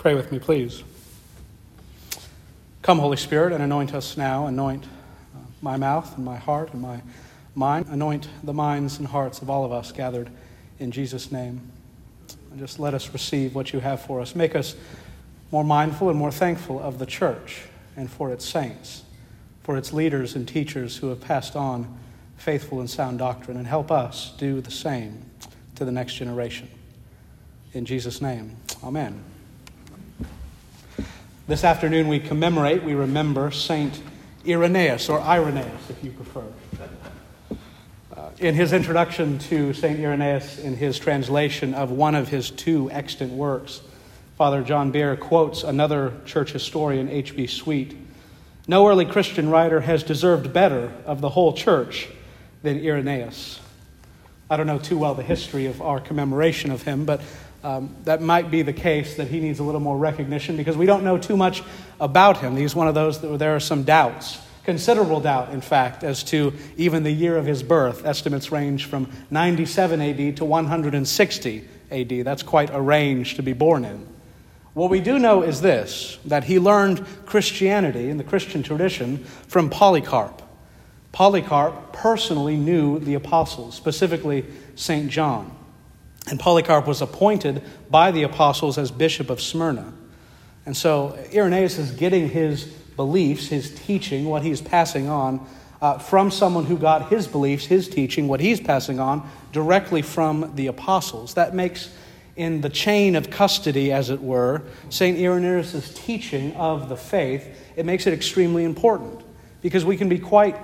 Pray with me, please. Come, Holy Spirit, and anoint us now. Anoint uh, my mouth and my heart and my mind. Anoint the minds and hearts of all of us gathered in Jesus' name. And just let us receive what you have for us. Make us more mindful and more thankful of the church and for its saints, for its leaders and teachers who have passed on faithful and sound doctrine, and help us do the same to the next generation. In Jesus' name, amen. This afternoon we commemorate, we remember Saint Irenaeus, or Irenaeus if you prefer. Uh, in his introduction to St. Irenaeus, in his translation of one of his two extant works, Father John Behr quotes another church historian, H.B. Swete. No early Christian writer has deserved better of the whole church than Irenaeus. I don't know too well the history of our commemoration of him, but um, that might be the case that he needs a little more recognition because we don't know too much about him. He's one of those that there are some doubts, considerable doubt, in fact, as to even the year of his birth. Estimates range from 97 AD to 160 AD. That's quite a range to be born in. What we do know is this that he learned Christianity in the Christian tradition from Polycarp. Polycarp personally knew the apostles, specifically St. John. And Polycarp was appointed by the apostles as bishop of Smyrna. And so Irenaeus is getting his beliefs, his teaching, what he's passing on uh, from someone who got his beliefs, his teaching, what he's passing on directly from the apostles. That makes, in the chain of custody, as it were, St. Irenaeus' teaching of the faith, it makes it extremely important because we can be quite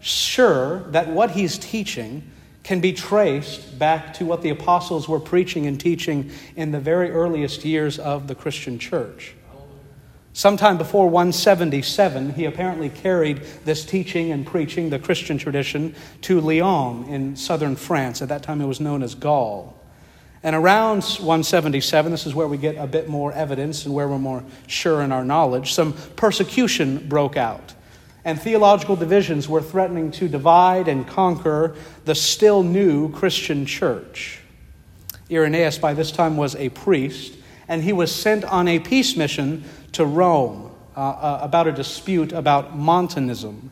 sure that what he's teaching can be traced back to what the apostles were preaching and teaching in the very earliest years of the Christian church. Sometime before 177, he apparently carried this teaching and preaching, the Christian tradition, to Lyon in southern France. At that time, it was known as Gaul. And around 177, this is where we get a bit more evidence and where we're more sure in our knowledge, some persecution broke out and theological divisions were threatening to divide and conquer the still new Christian church. Irenaeus, by this time, was a priest, and he was sent on a peace mission to Rome uh, uh, about a dispute about Montanism.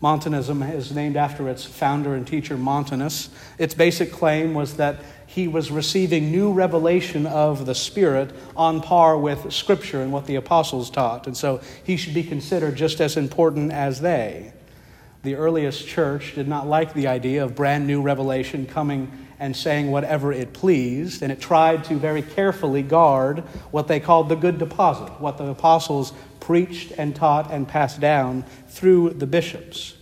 Montanism is named after its founder and teacher, Montanus. Its basic claim was that he was receiving new revelation of the Spirit on par with Scripture and what the apostles taught. And so he should be considered just as important as they. The earliest church did not like the idea of brand new revelation coming and saying whatever it pleased, and it tried to very carefully guard what they called the good deposit, what the apostles preached and taught and passed down through the bishops.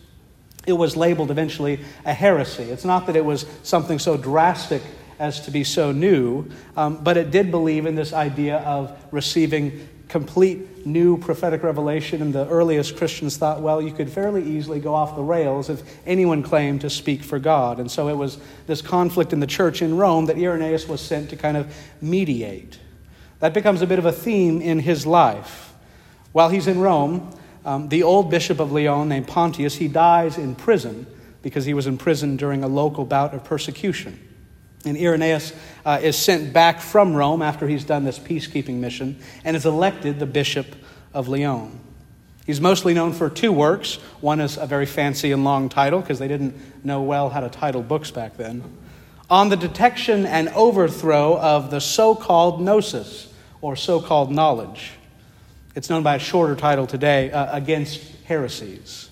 It was labeled eventually a heresy. It's not that it was something so drastic as to be so new, um, but it did believe in this idea of receiving complete new prophetic revelation. And the earliest Christians thought, well, you could fairly easily go off the rails if anyone claimed to speak for God. And so it was this conflict in the church in Rome that Irenaeus was sent to kind of mediate. That becomes a bit of a theme in his life. While he's in Rome, um, the old bishop of Lyon named Pontius, he dies in prison because he was in prison during a local bout of persecution. And Irenaeus uh, is sent back from Rome after he's done this peacekeeping mission and is elected the Bishop of Lyon. He's mostly known for two works. One is a very fancy and long title because they didn't know well how to title books back then. On the detection and overthrow of the so called gnosis, or so called knowledge. It's known by a shorter title today, uh, Against Heresies.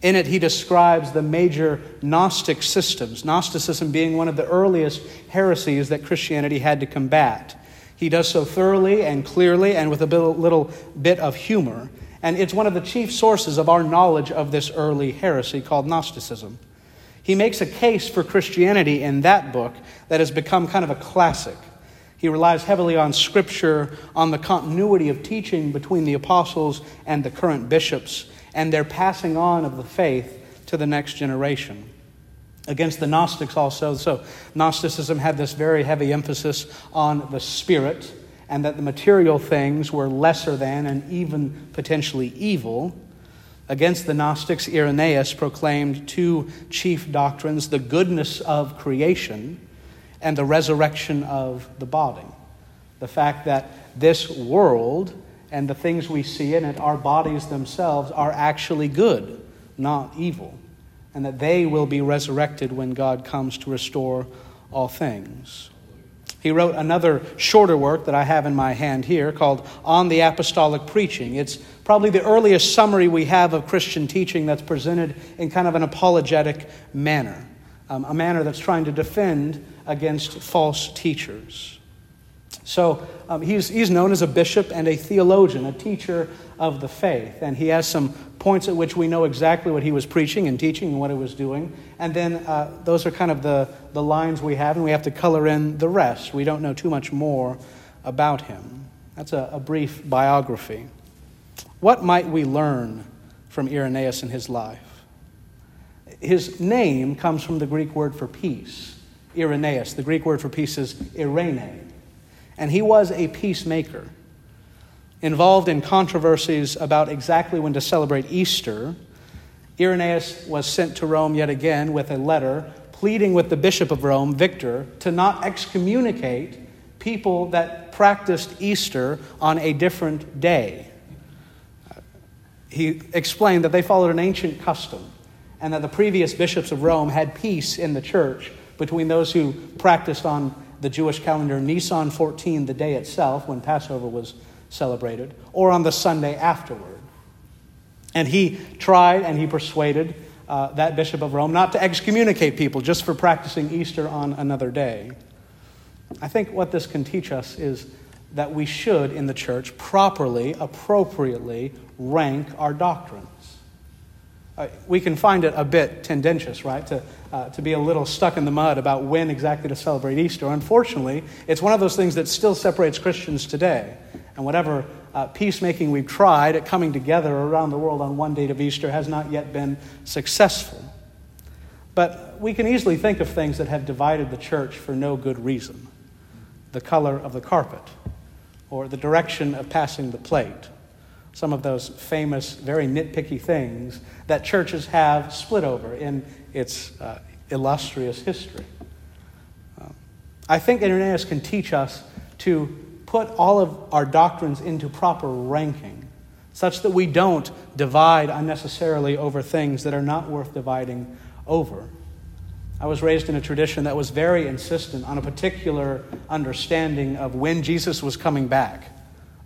In it, he describes the major Gnostic systems, Gnosticism being one of the earliest heresies that Christianity had to combat. He does so thoroughly and clearly and with a little bit of humor. And it's one of the chief sources of our knowledge of this early heresy called Gnosticism. He makes a case for Christianity in that book that has become kind of a classic. He relies heavily on Scripture, on the continuity of teaching between the apostles and the current bishops and their passing on of the faith to the next generation. Against the Gnostics, also, so Gnosticism had this very heavy emphasis on the spirit and that the material things were lesser than and even potentially evil. Against the Gnostics, Irenaeus proclaimed two chief doctrines the goodness of creation and the resurrection of the body. The fact that this world and the things we see in it, our bodies themselves, are actually good, not evil, and that they will be resurrected when God comes to restore all things. He wrote another shorter work that I have in my hand here called On the Apostolic Preaching. It's probably the earliest summary we have of Christian teaching that's presented in kind of an apologetic manner, um, a manner that's trying to defend against false teachers. So um, he's, he's known as a bishop and a theologian, a teacher of the faith. And he has some points at which we know exactly what he was preaching and teaching and what he was doing. And then uh, those are kind of the, the lines we have, and we have to color in the rest. We don't know too much more about him. That's a, a brief biography. What might we learn from Irenaeus in his life? His name comes from the Greek word for peace, Irenaeus. The Greek word for peace is Irene and he was a peacemaker. Involved in controversies about exactly when to celebrate Easter, Irenaeus was sent to Rome yet again with a letter pleading with the Bishop of Rome, Victor, to not excommunicate people that practiced Easter on a different day. He explained that they followed an ancient custom and that the previous bishops of Rome had peace in the church between those who practiced on the Jewish calendar, Nisan 14, the day itself, when Passover was celebrated, or on the Sunday afterward. And he tried and he persuaded uh, that Bishop of Rome not to excommunicate people just for practicing Easter on another day. I think what this can teach us is that we should, in the church, properly, appropriately rank our doctrines. Uh, we can find it a bit tendentious, right, to uh, to be a little stuck in the mud about when exactly to celebrate Easter. Unfortunately, it's one of those things that still separates Christians today. And whatever uh, peacemaking we've tried at coming together around the world on one date of Easter has not yet been successful. But we can easily think of things that have divided the church for no good reason the color of the carpet, or the direction of passing the plate. Some of those famous, very nitpicky things that churches have split over in its uh, illustrious history. Um, I think Irenaeus can teach us to put all of our doctrines into proper ranking such that we don't divide unnecessarily over things that are not worth dividing over. I was raised in a tradition that was very insistent on a particular understanding of when Jesus was coming back.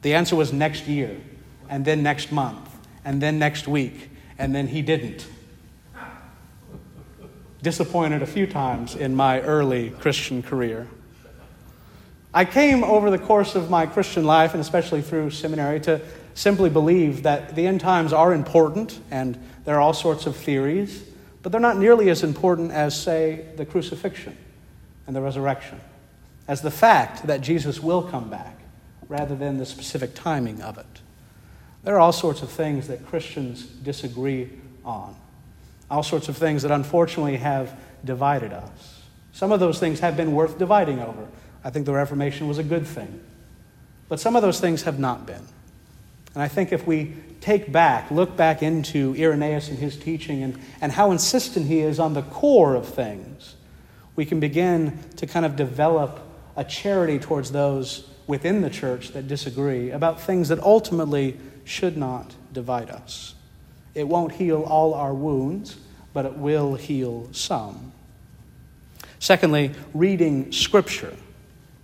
The answer was next year, and then next month, and then next week, and then he didn't disappointed a few times in my early Christian career. I came over the course of my Christian life, and especially through seminary, to simply believe that the end times are important and there are all sorts of theories, but they're not nearly as important as, say, the crucifixion and the resurrection, as the fact that Jesus will come back rather than the specific timing of it. There are all sorts of things that Christians disagree on all sorts of things that unfortunately have divided us. Some of those things have been worth dividing over. I think the Reformation was a good thing. But some of those things have not been. And I think if we take back, look back into Irenaeus and his teaching and, and how insistent he is on the core of things, we can begin to kind of develop a charity towards those within the church that disagree about things that ultimately should not divide us. It won't heal all our wounds, but it will heal some. Secondly, reading Scripture.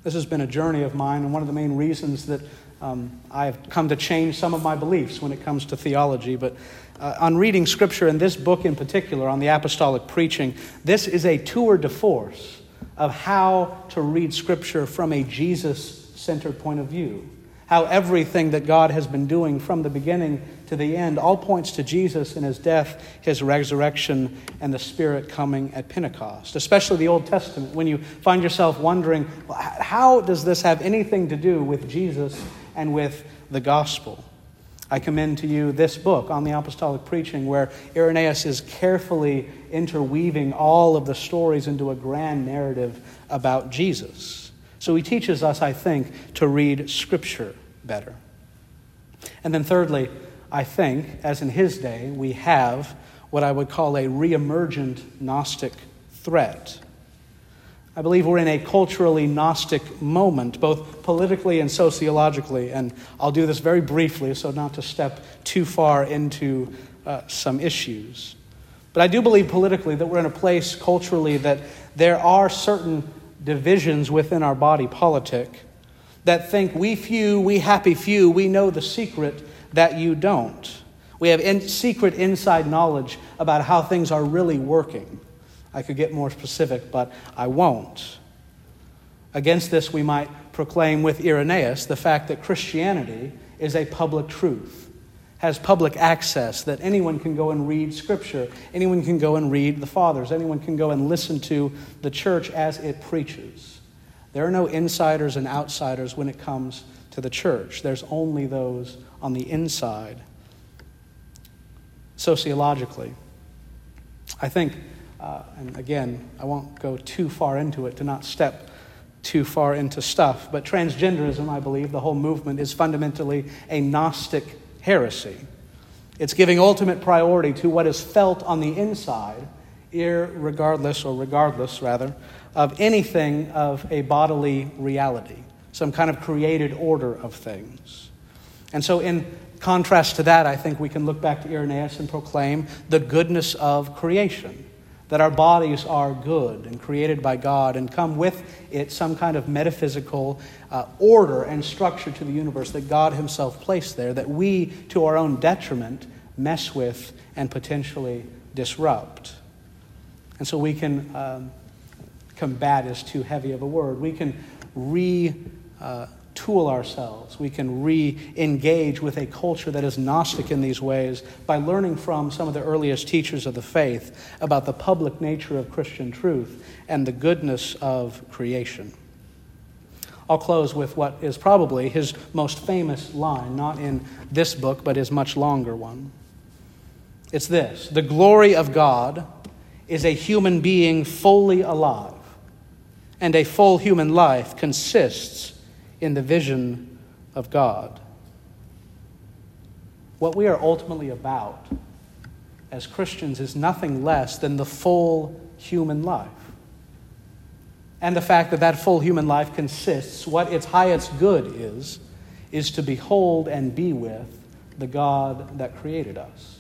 This has been a journey of mine, and one of the main reasons that um, I have come to change some of my beliefs when it comes to theology. But uh, on reading Scripture, and this book in particular, on the apostolic preaching, this is a tour de force of how to read Scripture from a Jesus centered point of view. How everything that God has been doing from the beginning to the end all points to Jesus and his death, his resurrection, and the Spirit coming at Pentecost, especially the Old Testament, when you find yourself wondering, how does this have anything to do with Jesus and with the gospel? I commend to you this book on the apostolic preaching, where Irenaeus is carefully interweaving all of the stories into a grand narrative about Jesus. So he teaches us, I think, to read Scripture better. And then, thirdly, I think, as in his day, we have what I would call a reemergent Gnostic threat. I believe we're in a culturally Gnostic moment, both politically and sociologically. And I'll do this very briefly so not to step too far into uh, some issues. But I do believe politically that we're in a place culturally that there are certain divisions within our body politic that think we few, we happy few, we know the secret that you don't. We have in, secret inside knowledge about how things are really working. I could get more specific, but I won't. Against this, we might proclaim with Irenaeus the fact that Christianity is a public truth, has public access, that anyone can go and read Scripture, anyone can go and read the Fathers, anyone can go and listen to the church as it preaches. There are no insiders and outsiders when it comes to the church, there's only those on the inside. Sociologically, I think, uh, and again, I won't go too far into it to not step too far into stuff, but transgenderism, I believe, the whole movement is fundamentally a Gnostic heresy. It's giving ultimate priority to what is felt on the inside, regardless, or regardless rather, of anything of a bodily reality, some kind of created order of things. And so, in contrast to that, I think we can look back to Irenaeus and proclaim the goodness of creation. That our bodies are good and created by God, and come with it some kind of metaphysical uh, order and structure to the universe that God Himself placed there, that we, to our own detriment, mess with and potentially disrupt. And so we can um, combat is too heavy of a word. We can re. uh, ourselves. We can re engage with a culture that is Gnostic in these ways by learning from some of the earliest teachers of the faith about the public nature of Christian truth and the goodness of creation. I'll close with what is probably his most famous line, not in this book, but his much longer one. It's this The glory of God is a human being fully alive and a full human life consists in the vision of God. What we are ultimately about as Christians is nothing less than the full human life. And the fact that that full human life consists, what its highest good is, is to behold and be with the God that created us.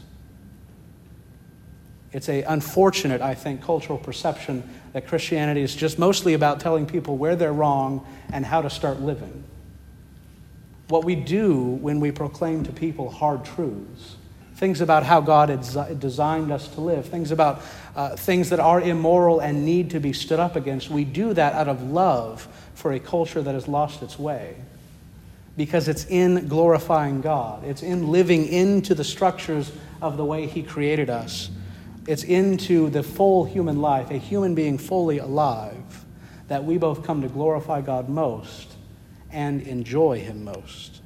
It's an unfortunate, I think, cultural perception that Christianity is just mostly about telling people where they're wrong and how to start living. What we do when we proclaim to people hard truths, things about how God had designed us to live, things about uh, things that are immoral and need to be stood up against, we do that out of love for a culture that has lost its way. Because it's in glorifying God, it's in living into the structures of the way He created us it's into the full human life, a human being fully alive, that we both come to glorify God most and enjoy Him most.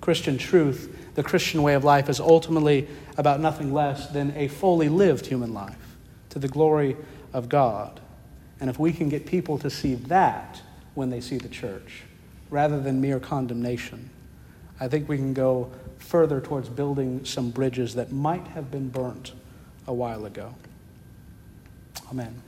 Christian truth, the Christian way of life, is ultimately about nothing less than a fully lived human life to the glory of God. And if we can get people to see that when they see the church, rather than mere condemnation, I think we can go further towards building some bridges that might have been burnt a while ago. Amen.